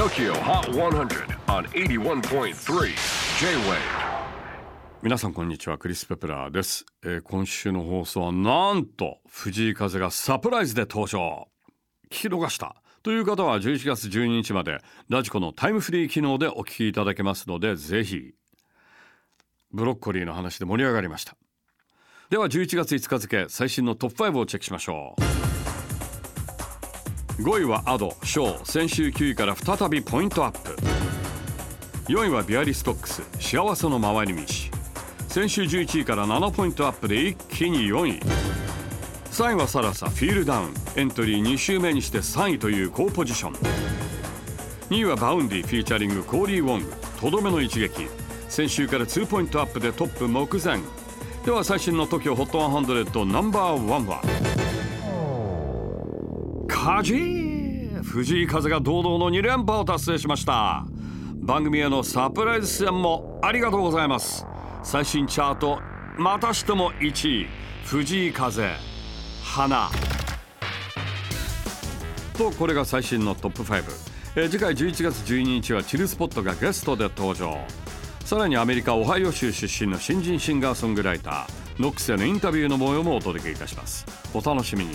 TOKYO HOT 100 on 81.3 J-WAVE. 皆さんこんにちはクリス・ペプラーです、えー今週の放送はなんと藤井風がサプライズで登場。聞き逃したという方は11月12日までラジコのタイムフリー機能でお聞きいただけますのでぜひブロッコリーの話で盛り上がりました。では11月5日付最新のトップ5をチェックしましょう。5位は Ado 唱先週9位から再びポイントアップ。4位は Bialystocks。幸せの回り道。先週11位から7ポイントアップで一気に4位。3位はサラサ Feel Down。エントリー2週目にして3位という好ポジション。2位は Vaundy featuring Cory Wong。とどめの一撃。先週から2ポイントアップでトップ目前。では最新の TOKIO HOT 100 ナンバーワンは。カジー藤井風が堂々の2連覇を達成しました。番組へのサプライズ出演もありがとうございます。最新チャートまたしても1位藤井風花。とこれが最新のトップ5、えー次回11月12日はチルスポットがゲストで登場。さらにアメリカオハイオ州出身の新人シンガーソングライターノックスへのインタビューの模様もお届けいたします。お楽しみに。